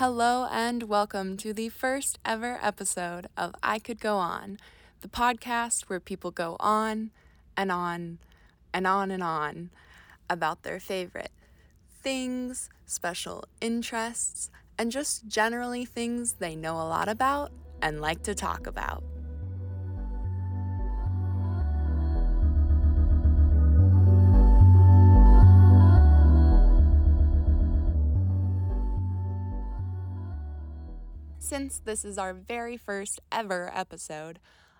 Hello and welcome to the first ever episode of I Could Go On, the podcast where people go on and on and on and on about their favorite things, special interests, and just generally things they know a lot about and like to talk about. Since this is our very first ever episode,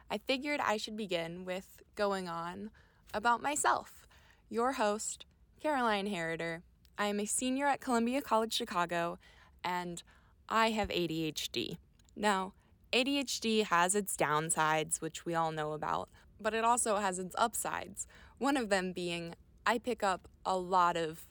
I figured I should begin with going on about myself, your host, Caroline Heriter. I am a senior at Columbia College Chicago and I have ADHD. Now, ADHD has its downsides, which we all know about, but it also has its upsides. One of them being I pick up a lot of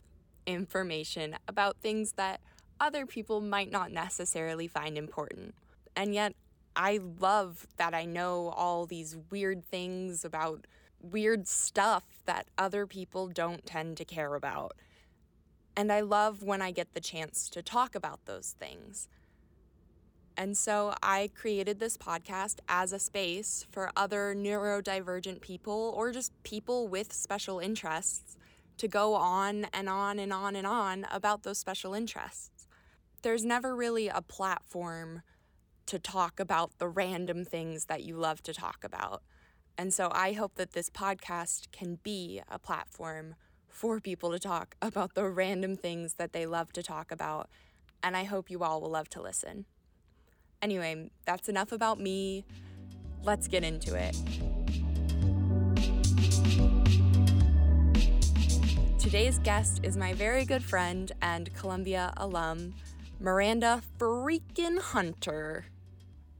information about things that other people might not necessarily find important. And yet, I love that I know all these weird things about weird stuff that other people don't tend to care about. And I love when I get the chance to talk about those things. And so I created this podcast as a space for other neurodivergent people or just people with special interests to go on and on and on and on about those special interests. There's never really a platform to talk about the random things that you love to talk about. And so I hope that this podcast can be a platform for people to talk about the random things that they love to talk about. And I hope you all will love to listen. Anyway, that's enough about me. Let's get into it. Today's guest is my very good friend and Columbia alum, Miranda freaking Hunter.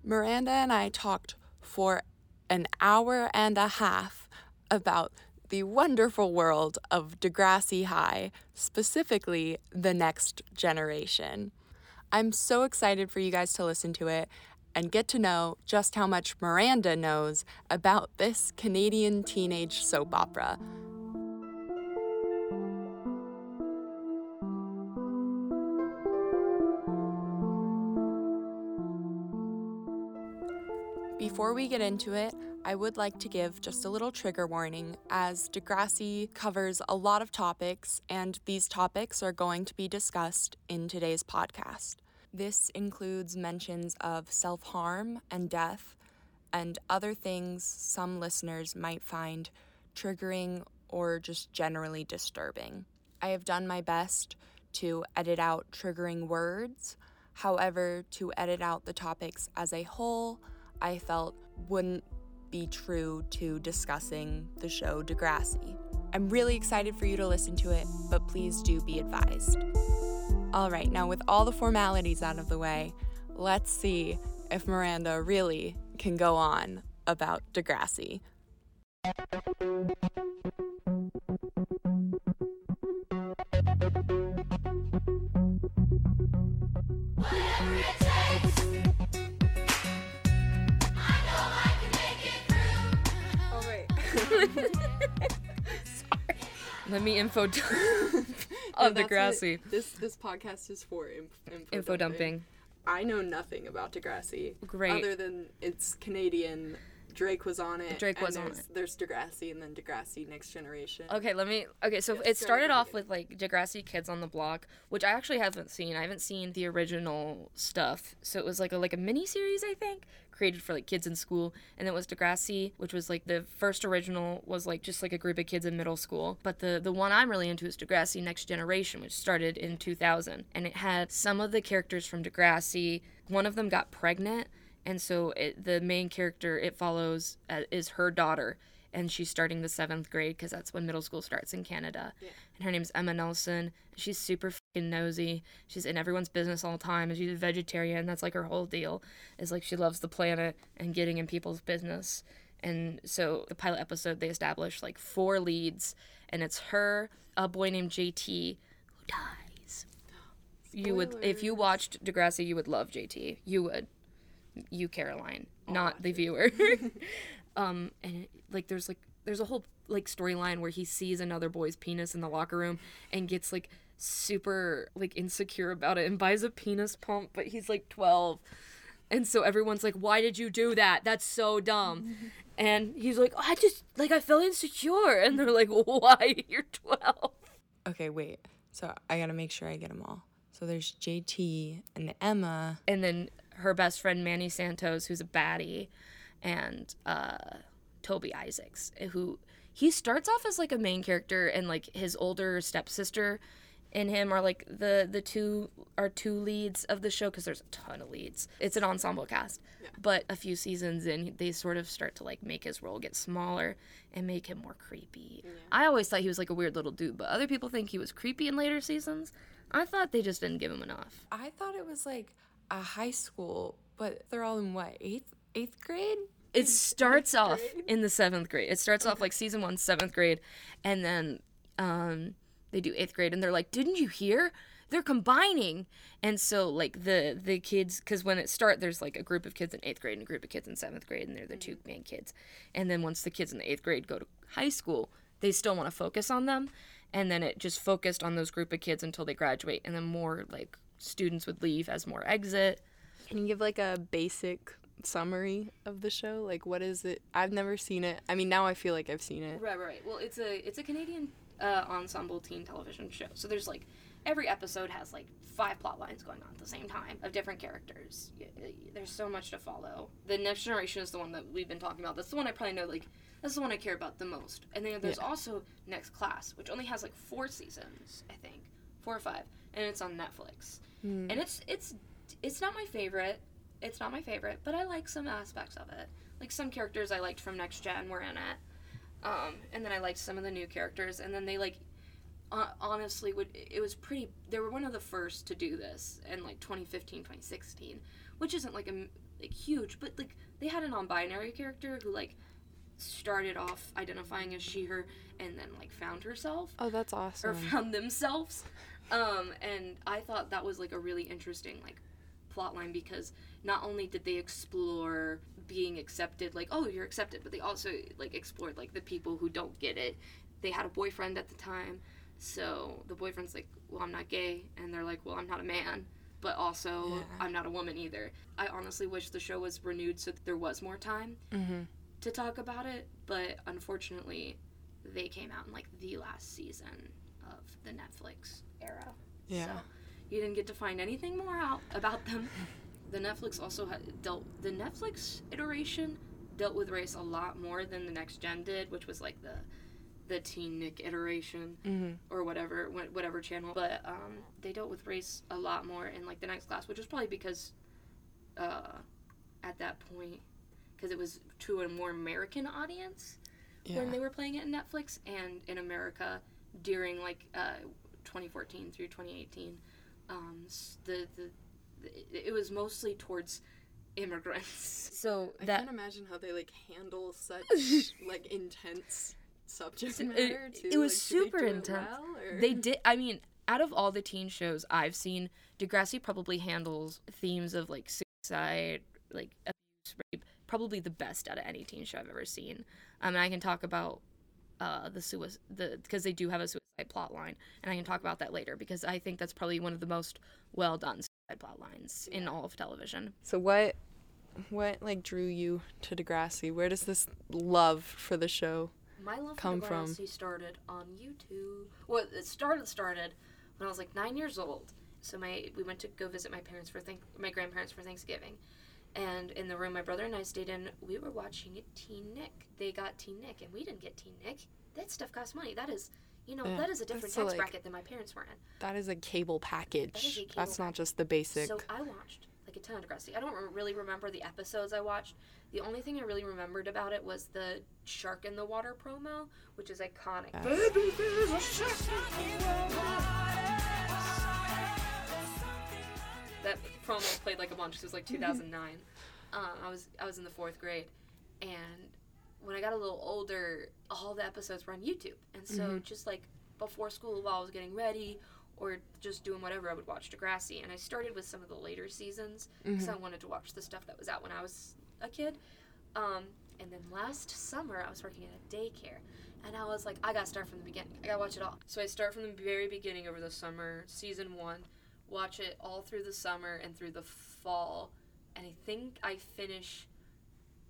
Miranda and I talked for an hour and a half about the wonderful world of Degrassi High, specifically the next generation. I'm so excited for you guys to listen to it and get to know just how much Miranda knows about this Canadian teenage soap opera. Before we get into it, I would like to give just a little trigger warning as Degrassi covers a lot of topics, and these topics are going to be discussed in today's podcast. This includes mentions of self harm and death, and other things some listeners might find triggering or just generally disturbing. I have done my best to edit out triggering words. However, to edit out the topics as a whole, I felt wouldn't be true to discussing the show Degrassi. I'm really excited for you to listen to it, but please do be advised. All right, now with all the formalities out of the way, let's see if Miranda really can go on about Degrassi. Wait. Let me info dump Oh, of Degrassi. This this podcast is for inf- info, Info dumping. I know nothing about Degrassi. Great. Other than it's Canadian. Drake was on it. Drake was on there's, it. There's Degrassi and then Degrassi Next Generation. Okay, let me. Okay, so Yeah, it started off with like Degrassi Kids on the Block, which I actually haven't seen. I haven't seen the original stuff. So it was like a like a mini series, I think, created for like kids in school, and it was Degrassi, which was like the first original was like just like a group of kids in middle school. But the the one I'm really into is Degrassi Next Generation, which started in 2000, and it had some of the characters from Degrassi. One of them got pregnant. And so it, the main character it follows uh, is her daughter, and she's starting the seventh grade because that's when middle school starts in Canada. Yeah. And her name's Emma Nelson. She's super fucking nosy. She's in everyone's business all the time, and she's a vegetarian. That's like her whole deal. Is like she loves the planet and getting in people's business. And so the pilot episode they established like four leads, and it's her, a boy named JT, who dies. You would if you watched Degrassi, you would love JT. You would you caroline not the viewer um and it, like there's like there's a whole like storyline where he sees another boy's penis in the locker room and gets like super like insecure about it and buys a penis pump, but he's like 12. And so everyone's like, "Why did you do that? That's so dumb." And he's like, "I just like I felt insecure." And they're like, "Why? You're 12." Okay, wait. So I gotta make sure I get them all. So there's JT and Emma. and then her best friend Manny Santos, who's a baddie, and uh, Toby Isaacs, who he starts off as like a main character, and like his older stepsister and him are like the the two are two leads of the show because there's a ton of leads. It's an ensemble cast, but a few seasons in, they sort of start to like make his role get smaller and make him more creepy. I always thought he was like a weird little dude, but other people think he was creepy in later seasons. I thought they just didn't give him enough. I thought it was like a high school, but they're all in what eighth eighth grade? it starts off in the seventh grade. It starts off like season one, seventh grade, and then um, they do eighth grade, and they're like, "Didn't you hear? They're combining." And so like the the kids, because when it start, there's like a group of kids in eighth grade and a group of kids in seventh grade, and they're the two main kids. And then once the kids in the eighth grade go to high school, they still want to focus on them, and then it just focused on those group of kids until they graduate, and then more like students would leave as more exit. Can you give like a basic summary of the show? Like, what is it? I've never seen it. I mean, now I feel like I've seen it. Right, right, right. Well, it's a it's a Canadian uh, ensemble teen television show. So there's like every episode has like five plot lines going on at the same time of different characters. There's so much to follow. The next generation is the one that we've been talking about. That's the one I probably know like that's the one I care about the most. And then there's also Next Class, which only has like four seasons, I think, four or five, and it's on Netflix. And it's it's it's not my favorite. It's not my favorite, but I like some aspects of it. Like some characters I liked from Next Gen were in it. Um, and then I liked some of the new characters, and then they like, honestly, would it was pretty. They were one of the first to do this in like 2015, 2016, which isn't like a like huge, but like they had a non-binary character who like started off identifying as she/her, and then like found herself Oh, that's awesome or found themselves. Um, and I thought that was like a really interesting like plot line because not only did they explore being accepted, like oh you're accepted, but they also like explored like the people who don't get it. They had a boyfriend at the time, so the boyfriend's like, well I'm not gay, and they're like, well I'm not a man. But also, Yeah. I'm not a woman either. I honestly wish the show was renewed so that there was more time Mm-hmm. to talk about it, but unfortunately, they came out in like the last season of the Netflix era. Yeah. So you didn't get to find anything more out about them. The Netflix also had dealt the Netflix iteration dealt with race a lot more than the next gen did, which was like the the Teen Nick iteration Mm-hmm. or whatever wh- whatever channel. But um, they dealt with race a lot more in like the next class, which was probably because uh, at that point because it was to a more American audience Yeah. when they were playing it in Netflix and in America during like uh, 2014 through 2018. Um, the the it was mostly towards immigrants. So I can't imagine how they like handle such like intense subject It- matter. it too. was Like, do they super intense. well, or- they did. I mean, out of all the teen shows I've seen, Degrassi probably handles themes of like suicide, like abuse, rape, probably the best out of any teen show I've ever seen. Um, and I can talk about uh, the suicide, the because they do have a suicide plot line, and I can talk about that later because I think that's probably one of the most well done suicide plot lines in all of television. So what what like drew you to Degrassi? Where does this love for the show? My love come for from? Degrassi started on YouTube. Well, it started started when I was like nine years old. So my we went to go visit my parents for thank my grandparents for Thanksgiving, and in the room my brother and I stayed in, we were watching Teen Nick. They got Teen Nick, and we didn't get Teen Nick. That stuff costs money. That is, you know, Yeah, that is a different that's a, tax like- bracket than my parents were in. That is a cable package. That is a cable That's not just the basic. So I watched like a ton of Degrassi. I don't really remember the episodes I watched. The only thing I really remembered about it was the shark in the water promo, which is iconic. that promo played like a bunch. 'cause It was like 2009. uh, I was I was in the fourth grade, and when I got a little older, all the episodes were on YouTube, and so just like before school, while I was getting ready or just doing whatever, I would watch Degrassi. And I started with some of the later seasons because I wanted to watch the stuff that was out when I was a kid. Um, and then last summer, I was working at a daycare, And I was like, I gotta start from the beginning. I gotta watch it all. So I start from the very beginning over the summer, season one, watch it all through the summer and through the fall. And I think I finish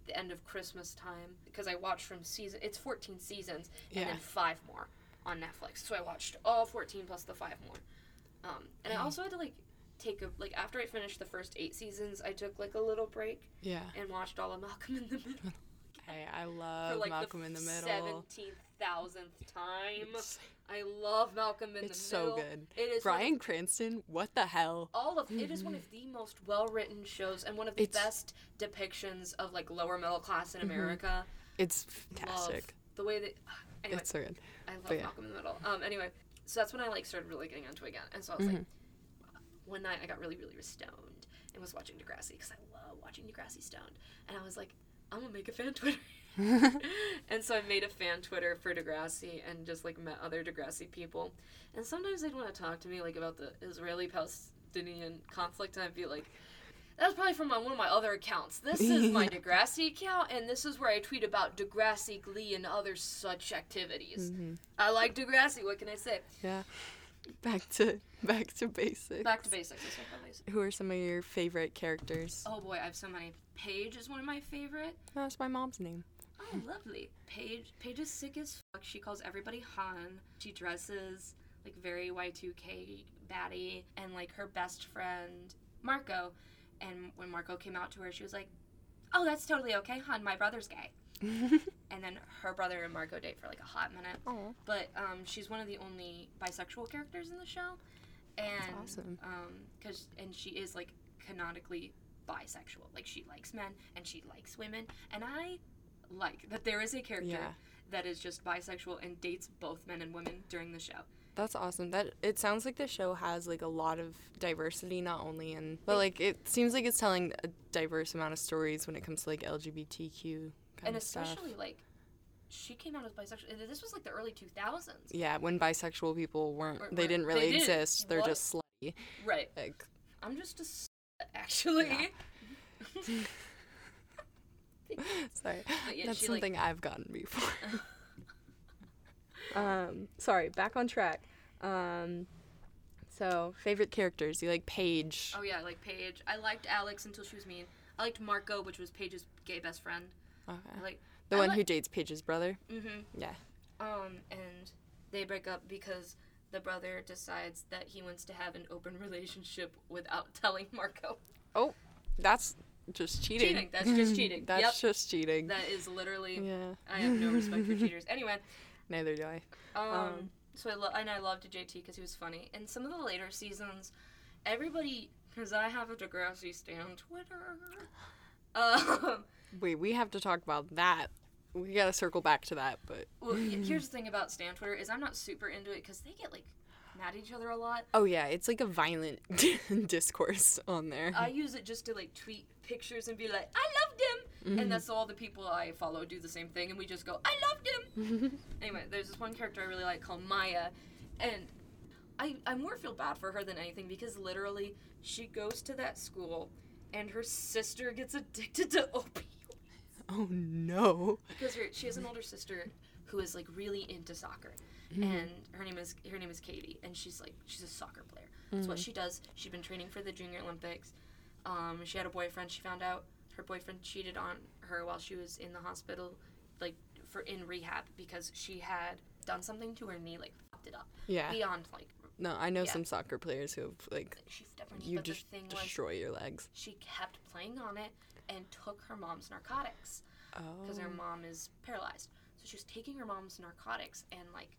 the end of Christmas time because I watched from season. It's 14 seasons and Yeah. then five more on Netflix. So I watched all 14 plus the five more. Um, and I also had to like take a like after I finished the first eight seasons, I took like a little break Yeah. and watched all of Malcolm in the Middle Hey, I for love like Malcolm the in the Middle. seventeenth thousandth time. I love Malcolm in It's the Middle. It's so good. It is of- Bryan Cranston, what the hell? all of it is one of the most well written shows and one of the It's- best depictions of like lower middle class in Mhm. America. It's Love fantastic. the way that anyway, It's so good. I love yeah. Malcolm in the Middle. Um, anyway, so that's when I like started really getting into it again, and so I was like, Mm-hmm. one night I got really really stoned and was watching Degrassi because I love watching Degrassi stoned, and I was like, I'm gonna make a fan Twitter. and so I made a fan Twitter for Degrassi and just like met other Degrassi people. And sometimes they'd want to talk to me like about the Israeli Palestinian conflict, and I'd be like, that's probably from my, one of my other accounts. This is my Degrassi account, and this is where I tweet about Degrassi, Glee, and other such activities. Mm-hmm. I like Degrassi. What can I say? Yeah. Back to back to basics. Back to basics. Let's talk about basics. Who are some of your favorite characters? Oh boy, I have so many. Paige is one of my favorite. That's my mom's name. Oh, lovely. Paige. Paige is sick as fuck. She calls everybody Han. She dresses like very Y2K baddie, and like her best friend Marco. And when Marco came out to her, she was like, "Oh, that's totally okay, Han. My brother's gay." and then her brother and Marco date for like a hot minute. Oh, But um, she's one of the only bisexual characters in the show, and awesome. um, cause and she is like canonically bisexual. Like she likes men and she likes women, and I like that there is a character Yeah. that is just bisexual and dates both men and women during the show. That's awesome. That it sounds like the show has like a lot of diversity, not only in, but like it seems like it's telling a diverse amount of stories when it comes to like LGBTQ kind and of stuff. especially like she came out as bisexual. This was like the early 2000s. Yeah, when bisexual people weren't, they didn't they really didn't. exist. They're What? just slutty. Right. Like, I'm just a s- actually. Yeah. sorry, that's she, like- something I've gotten before. um, sorry, back on track. Um, so favorite characters? You like Paige? Oh yeah, I like Paige. I liked Alex until she was mean. I liked Marco, which was Paige's gay best friend. Okay. I like The I one like- who dates Paige's brother. Mm-hmm. Yeah. Um, and they break up because the brother decides that he wants to have an open relationship without telling Marco. Oh, that's just cheating. Cheating, that's just cheating. that's Yep. just cheating. That is literally. yeah. I have no respect for cheaters. Anyway, Neither do I. um, Um, so I lo- and I loved JT because he was funny. And some of the later seasons, everybody, because I have a Degrassi stan Twitter. Um, Wait, we have to talk about that. We gotta circle back to that, but well, here's the thing about stan Twitter is I'm not super into it because they get like mad at each other a lot. oh yeah, it's like a violent discourse on there. I use it just to like tweet pictures and be like, I loved him, and mm-hmm. that's all the people I follow do the same thing, and we just go, I loved him. anyway, there's this one character I really like called Maya, and I I more feel bad for her than anything because literally she goes to that school, and her sister gets addicted to opioids oh no. because her, she has an older sister who is like really into soccer and her name is her name is Katie and she's like she's a soccer player so what she does she's been training for the junior olympics um, she had a boyfriend she found out her boyfriend cheated on her while she was in the hospital like for in rehab because she had done something to her knee like fucked it up Yeah. beyond like No, I know Yeah. some soccer players who have like you just the thing was destroy your legs. she kept playing on it and took her mom's narcotics Oh. because her mom is paralyzed. So she was taking her mom's narcotics and like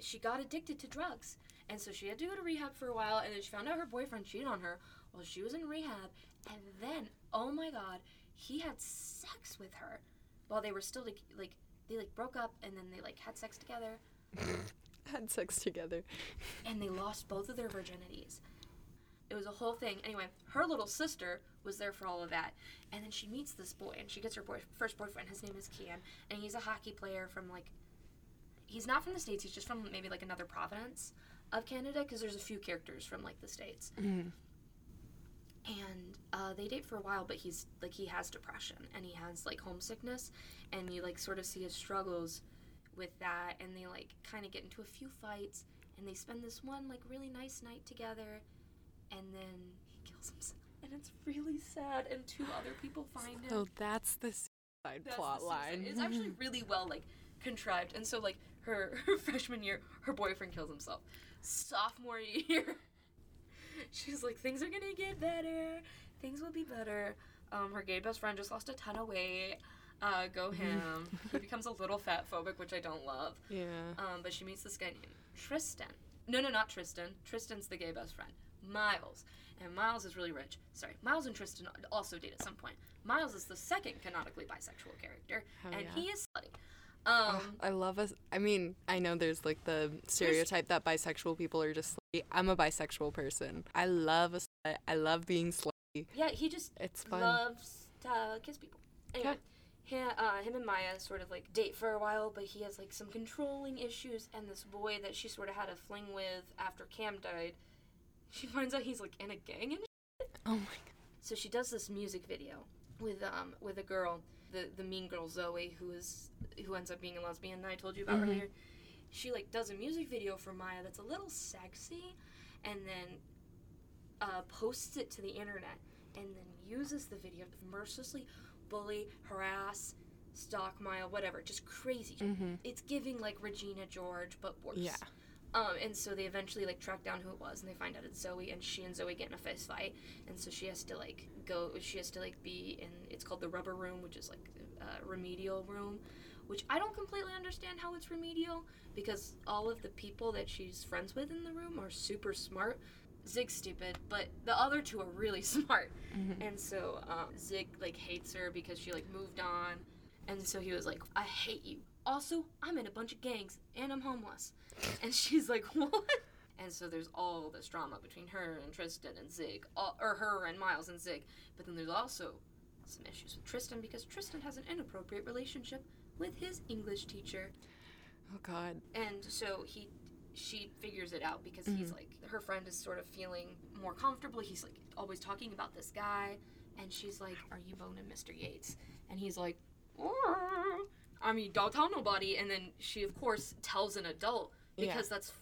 she got addicted to drugs. And so she had to go to rehab for a while and then she found out her boyfriend cheated on her while she was in rehab and then oh my god, he had sex with her while they were still like like they like broke up and then they like had sex together had sex together. and they lost both of their virginities. It was a whole thing. Anyway, her little sister was there for all of that. And then she meets this boy, and she gets her boy- first boyfriend. His name is Kian, and he's a hockey player from like. He's not from the states. He's just from maybe like another province of Canada, because there's a few characters from like the states. Mhm. And uh, they date for a while, but he's like he has depression and he has like homesickness, and you like sort of see his struggles with that and they like kind of get into a few fights and they spend this one like really nice night together and then he kills himself and it's really sad and two other people find him So that's the suicide That's plot the suicide- line. It's actually really well like contrived. And so like her, her freshman year, her boyfriend kills himself. Sophomore year, she's like things are gonna get better. Things will be better. Um, her gay best friend just lost a ton of weight. Uh, go him. he becomes a little fat phobic, which I don't love. yeah. Um, but she meets this guy named Tristan. No, no, not Tristan. Tristan's the gay best friend. Miles. And Miles is really rich. Sorry, Miles and Tristan also date at some point. Miles is the second canonically bisexual character, Hell and yeah. he is Um, I love us. I mean, I know there's like the stereotype that bisexual people are just. Slutty. I'm a bisexual person. I love a slut. I love being slutty. yeah, he just It's fun. loves to kiss people. Anyway, him, uh, him and Maya sort of like date for a while, but he has like some controlling issues, and this boy that she sort of had a fling with after Cam died, she finds out he's like in a gang and Oh my god. so she does this music video with um with a girl the the mean girl zoe who is who ends up being a lesbian that i told you about Mhm. earlier she like does a music video for maya that's a little sexy and then uh, posts it to the internet and then uses the video to mercilessly bully harass stalk maya whatever just crazy Mm-hmm. it's giving like regina george but worse Yeah. Um, and so they eventually like track down who it was, and they find out it's Zoe, and she and Zoe get in a fist fight, and so she has to like go. She has to like be in. It's called the rubber room, which is like a remedial room, which I don't completely understand how it's remedial because all of the people that she's friends with in the room are super smart. Zig's stupid, but the other two are really smart, and so um, Zig like hates her because she like moved on, and so he was like, "I hate you." Also, I'm in a bunch of gangs and I'm homeless. And she's like, what? And so there's all this drama between her and Tristan and Zig, all, or her and Miles and Zig. But then there's also some issues with Tristan because Tristan has an inappropriate relationship with his English teacher. Oh god. And so he she figures it out because he's like her friend is sort of feeling more comfortable. He's like always talking about this guy and she's like, "Are you boning Mr. Yates?" And he's like, "Mm." I mean, don't tell nobody. And then she, of course, tells an adult Yeah. because that's Gosh,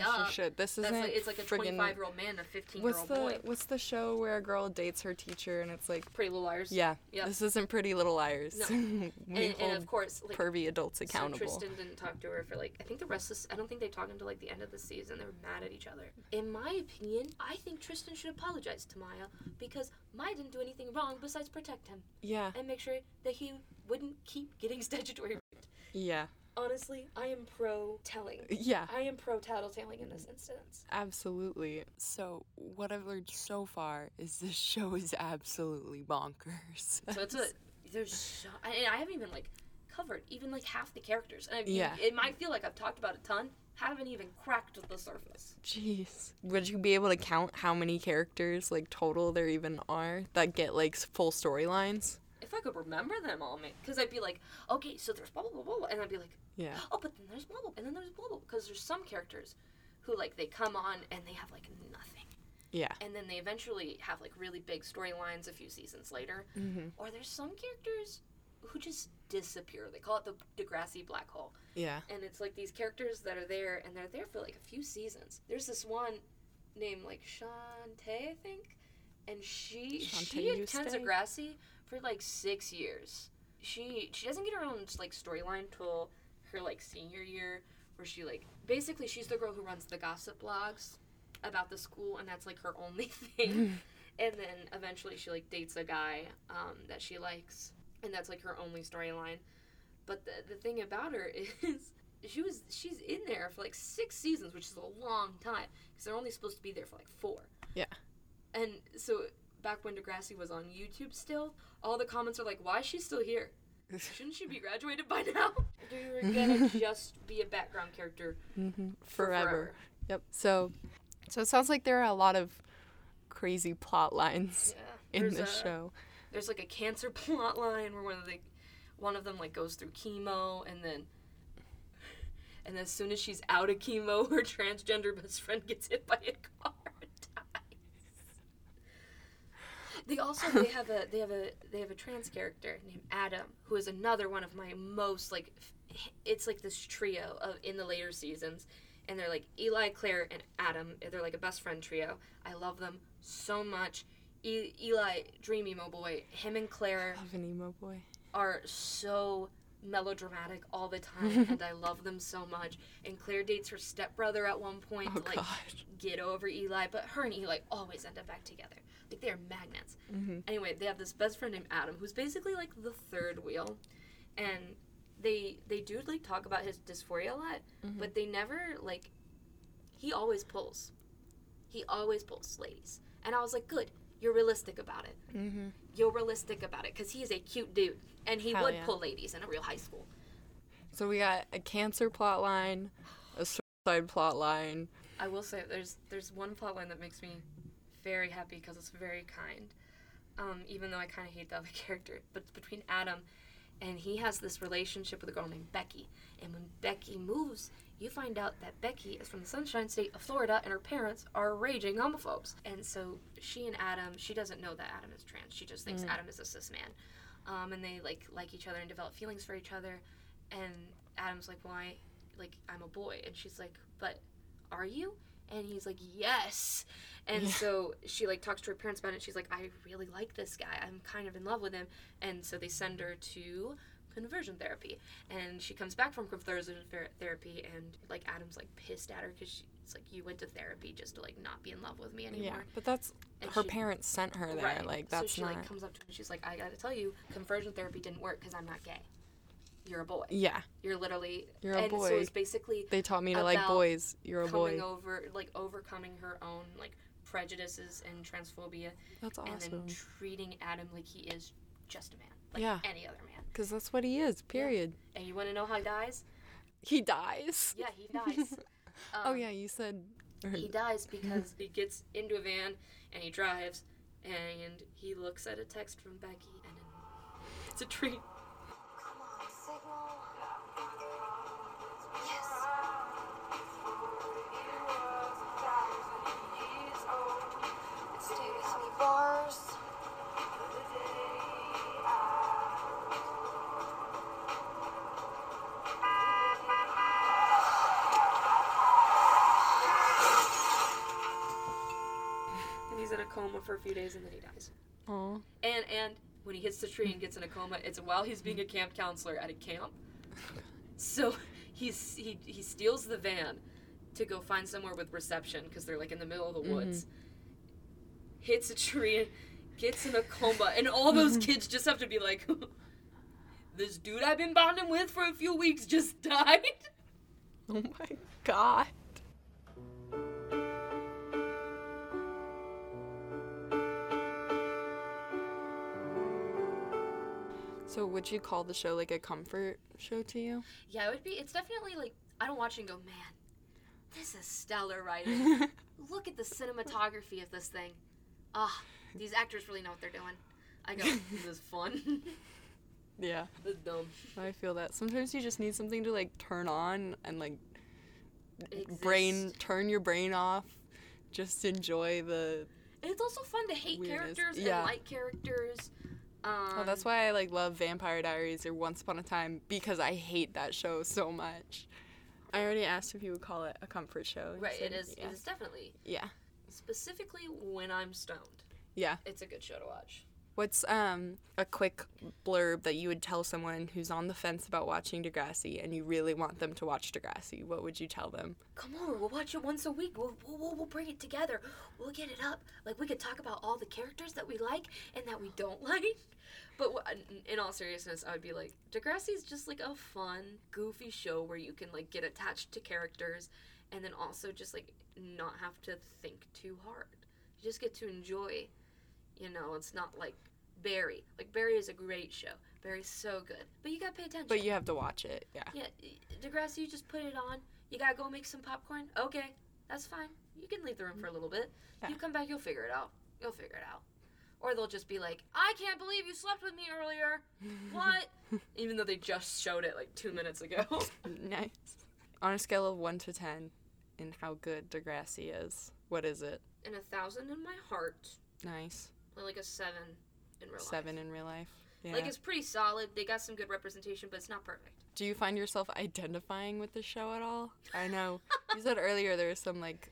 Duh. This isn't. like, it's like a 25 year old man, a 15 year What's old the boy. What's the show where a girl dates her teacher and it's like, Pretty Little Liars. yeah, Yep. this isn't Pretty Little Liars. No. and, and of course, like pervy adults accountable. so. Tristan didn't talk to her for like I think the rest of I don't think they talked until like the end of the season. They were mad at each other. In my opinion, I think Tristan should apologize to Maya because Maya didn't do anything wrong besides protect him yeah, and make sure that he wouldn't keep getting statutory raped. yeah, Honestly, I am pro telling. yeah. I am pro tattletelling in this instance. Absolutely. So, what I've learned so far is this show is absolutely bonkers. So it's a there's so I, I haven't even like covered even like half the characters. And I, Yeah. it might feel like I've talked about a ton, haven't even cracked the surface. Jeez. Would you be able to count how many characters, like, total there even are that get, like, full storylines? If I could remember them all, because I'd be like, okay, so there's blah blah blah blah, blah," and I'd be like, Yeah. oh, but then there's blah blah, and then there's blah blah, because there's some characters who like they come on and they have like nothing, Yeah. and then they eventually have like really big storylines a few seasons later, Mm-hmm. or there's some characters who just disappear. They call it the Degrassi black hole. Yeah. and it's like these characters that are there and they're there for like a few seasons. There's this one named like Shantae, I think, and she she Shantae attends? Degrassi for like six years. She she doesn't get her own like storyline till her like senior year, where she like basically she's the girl who runs the gossip blogs about the school, and that's like her only thing. and then eventually she like dates a guy um, that she likes, and that's like her only storyline. But the the thing about her is she was she's in there for like six seasons, which is a long time because they're only supposed to be there for like four. Yeah. And so back when Degrassi was on YouTube still, all the comments are like, "Why is she still here? Shouldn't she be graduated by now? You're gonna just be a background character Mm-hmm. for Forever. Yep. So, so it sounds like there are a lot of crazy plot lines Yeah. in There's this a- show. There's like a cancer plot line where one of the one of them like goes through chemo and then and as soon as she's out of chemo, her transgender best friend gets hit by a car and dies. They also they have a they have a they have a trans character named Adam who is another one of my most like it's like this trio of in the later seasons and they're like Eli, Claire and Adam. They're like a best friend trio. I love them so much. E- Eli, dream emo boy. Him and Claire Love an emo boy. are so melodramatic all the time and I love them so much. And Claire dates her stepbrother at one point Oh to like god. get over Eli, but her and Eli always end up back together. Like they're magnets. Mhm. Anyway, they have this best friend named Adam who's basically like the third wheel, and they they do like talk about his dysphoria a lot, but they never like. He always pulls. He always pulls ladies, and I was like, good. You're realistic about it. Mm-hmm. You're realistic about it because he is a cute dude, and he Hell would yeah. pull ladies in a real high school. So we got a cancer plot line, a suicide plot line. I will say there's there's one plot line that makes me very happy because it's very kind. Um, even though I kind of hate the other character, but it's between Adam and he has this relationship with a girl named Becky. And when Becky moves, you find out that Becky is from the Sunshine State of Florida and her parents are raging homophobes. And so she and Adam, she doesn't know that Adam is trans. She just thinks Adam is a cis man. Um, and they like like each other and develop feelings for each other. And Adam's like, "Why? Like I'm a boy." And she's like, "But are you?" And he's like, "Yes." And so she like talks to her parents about it. She's like, "I really like this guy. I'm kind of in love with him." And so they send her to conversion therapy. And she comes back from conversion therapy, and like Adam's like pissed at her because she's like you went to therapy just to like not be in love with me anymore. Yeah, but that's And her she- parents sent her there. Right. Like that's so she not. like comes up to her and she's like, "I gotta tell you, conversion therapy didn't work because I'm not gay. You're a boy. yeah, You're literally You're a and so boy. it's basically they taught me to like boys. You're a boy. coming over like overcoming her own like prejudices and transphobia That's awesome. and then treating Adam like he is just a man, like Yeah. any other man. Because that's what he is. Period. And you want to know how he dies? He dies. Yeah, he dies. oh Um, yeah, you said. He dies because he gets into a van and he drives and he looks at a text from Becky and it's a tree. Come on, signal. Yes. Stay with me, bars. Coma for a few days and then he dies. Aw. And and when he hits the tree and gets in a coma, it's while he's being a camp counselor at a camp. So he's he he steals the van to go find somewhere with reception because they're like in the middle of the mm-hmm. woods. Hits a tree, and gets in a coma, and all those mm-hmm. kids just have to be like, "This dude I've been bonding with for a few weeks just died." Oh my god. So would you call the show like a comfort show to you? Yeah, it would be. It's definitely like I don't watch it and go, man, this is stellar writing. Look at the cinematography of this thing. Ah, these actors really know what they're doing. I go, this is fun. yeah, this is dumb. I feel that. Sometimes you just need something to like turn on and like brain turn your brain off. Just enjoy the And it's also fun to hate Weirdness. characters Yeah. and like characters. Um, Oh, that's why I like love Vampire Diaries or Once Upon a Time because I hate that show so much. I already asked if you would call it a comfort show. Right. It said is. Yeah. It is definitely yeah. specifically when I'm stoned. Yeah. It's a good show to watch. What's um a quick blurb that you would tell someone who's on the fence about watching Degrassi and you really want them to watch Degrassi? What would you tell them? Come on, we'll watch it once a week. We'll, we'll, we'll, bring it together. We'll get it up. Like, we could talk about all the characters that we like and that we don't like. But in all seriousness, I would be like, Degrassi is just like a fun, goofy show where you can like get attached to characters and then also just like not have to think too hard. You just get to enjoy, you know, it's not like Barry. Like, Barry is a great show. Barry's so good. But you gotta pay attention. But you have to watch it. Yeah. Yeah, Degrassi, you just put it on. You gotta go make some popcorn. Okay, that's fine. You can leave the room for a little bit. Yeah. You come back, you'll figure it out. You'll figure it out. Or they'll just be like, I can't believe you slept with me earlier. What? Even though they just showed it like two minutes ago. nice. On a scale of 1 to 10 in how good Degrassi is, what is it? In a thousand in my heart. Nice. like a seven in real life. Seven in real life. Yeah. Like it's pretty solid. They got some good representation, but it's not perfect. Do you find yourself identifying with the show at all? I know you said earlier there was some like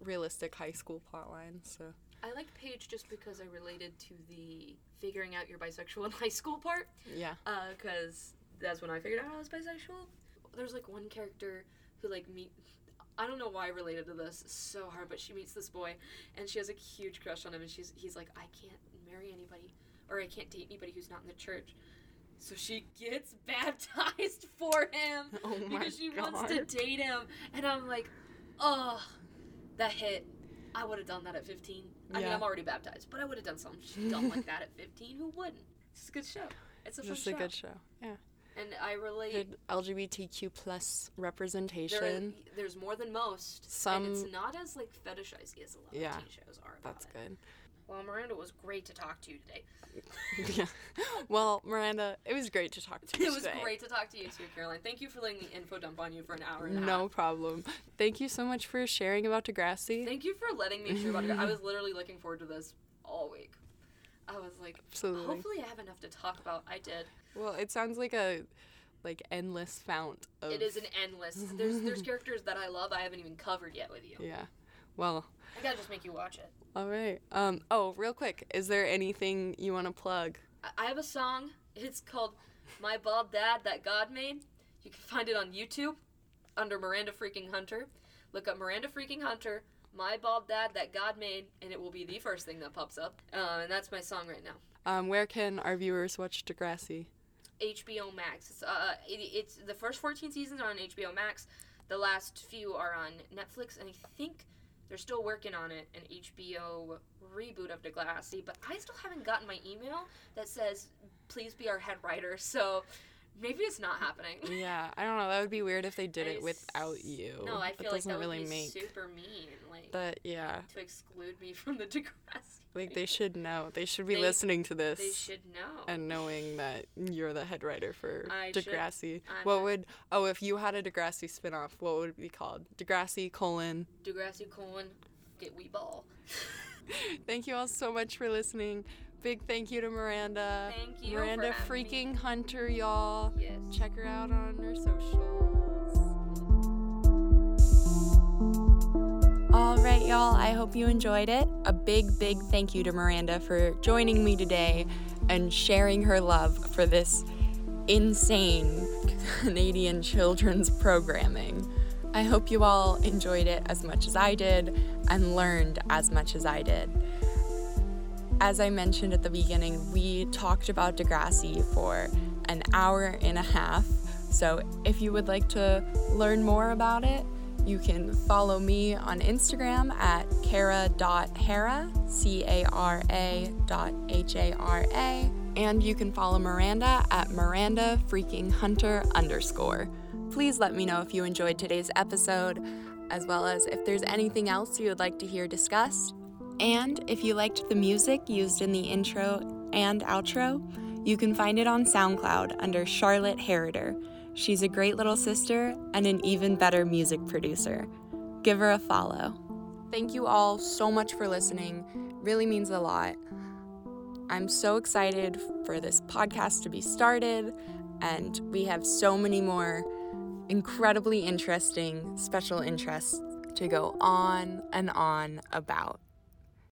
realistic high school plot lines. So I liked Paige just because I related to the figuring out your bisexual in high school part. yeah, uh, because that's when I figured out I was bisexual. There's like one character who like meet. I don't know why I related to this so hard, but she meets this boy, and she has a huge crush on him, and she's he's like, I can't marry anybody, or I can't date anybody who's not in the church. So she gets baptized for him Oh because she wants to date him, and I'm like, oh, that hit. I would have done that at 15. I mean, I'm already baptized, but I would have done something dumb like that at 15. Who wouldn't? It's a good show. It's a just show. a good show. Yeah, And I relate. good LGBTQ plus There, representation. there's more than most. and Some- it's not as like fetishizey as a lot Yeah, of teen shows are. That's it. good. Well, Miranda it was great to talk to you today. yeah. Well, Miranda, it was great to talk to you It was today. great to talk to you too, Caroline. Thank you for letting the info dump on you for an hour and a half. No problem. Thank you so much for sharing about Degrassi. Thank you for letting me share about it. I was literally looking forward to this all week. I was like, Absolutely. hopefully I have enough to talk about. I did. Well, it sounds like a like endless fount of It is an endless. There's there's characters that I love I haven't even covered yet with you. Yeah. Well, I gotta just make you watch it. All right. Um oh, real quick, is there anything you want to plug? I- have a song. It's called My Bald Dad That God Made. You can find it on YouTube under Miranda Freaking Hunter. Look up Miranda Freaking Hunter, My Bald Dad That God Made, and it will be the first thing that pops up. Uh, and that's my song right now. Um where can our viewers watch Degrassi? HBO Max. It's, uh, it, it's the first 14 seasons are on HBO Max. The last few are on Netflix, and I think they're still working on it an HBO reboot of Degrassi. But I still haven't gotten my email that says please be our head writer. So maybe it's not happening. Yeah, I don't know. That would be weird if they did I it s- without you. No, I That feel like doesn't that would really be make super mean, like But yeah, to exclude me from the Degrassi. Like they should know. They should be They- listening to this. They should know. and knowing that you're the head writer for I Degrassi. What would oh if you had a Degrassi spinoff, what would it be called? Degrassi colon. Degrassi colon get wee ball. Thank you all so much for listening. Big thank you to Miranda. Thank you Miranda having me. freaking Hunter, y'all. Yes. Check her out on her socials. All right, y'all. I hope you enjoyed it. A big, big thank you to Miranda for joining me today and sharing her love for this insane Canadian children's programming. I hope you all enjoyed it as much as I did and learned as much as I did. As I mentioned at the beginning, we talked about Degrassi for an hour and a half. So if you would like to learn more about it, you can follow me on Instagram at cara.hara, C A R A dot H A R A, and you can follow Miranda at Miranda freaking Hunter underscore. Please let me know if you enjoyed today's episode, as well as if there's anything else you would like to hear discussed. And if you liked the music used in the intro and outro, you can find it on SoundCloud under Charlotte Harrider. She's a great little sister and an even better music producer. Give her a follow. Thank you all so much for listening. Really means a lot. I'm so excited for this podcast to be started, and we have so many more incredibly interesting special interests to go on and on about.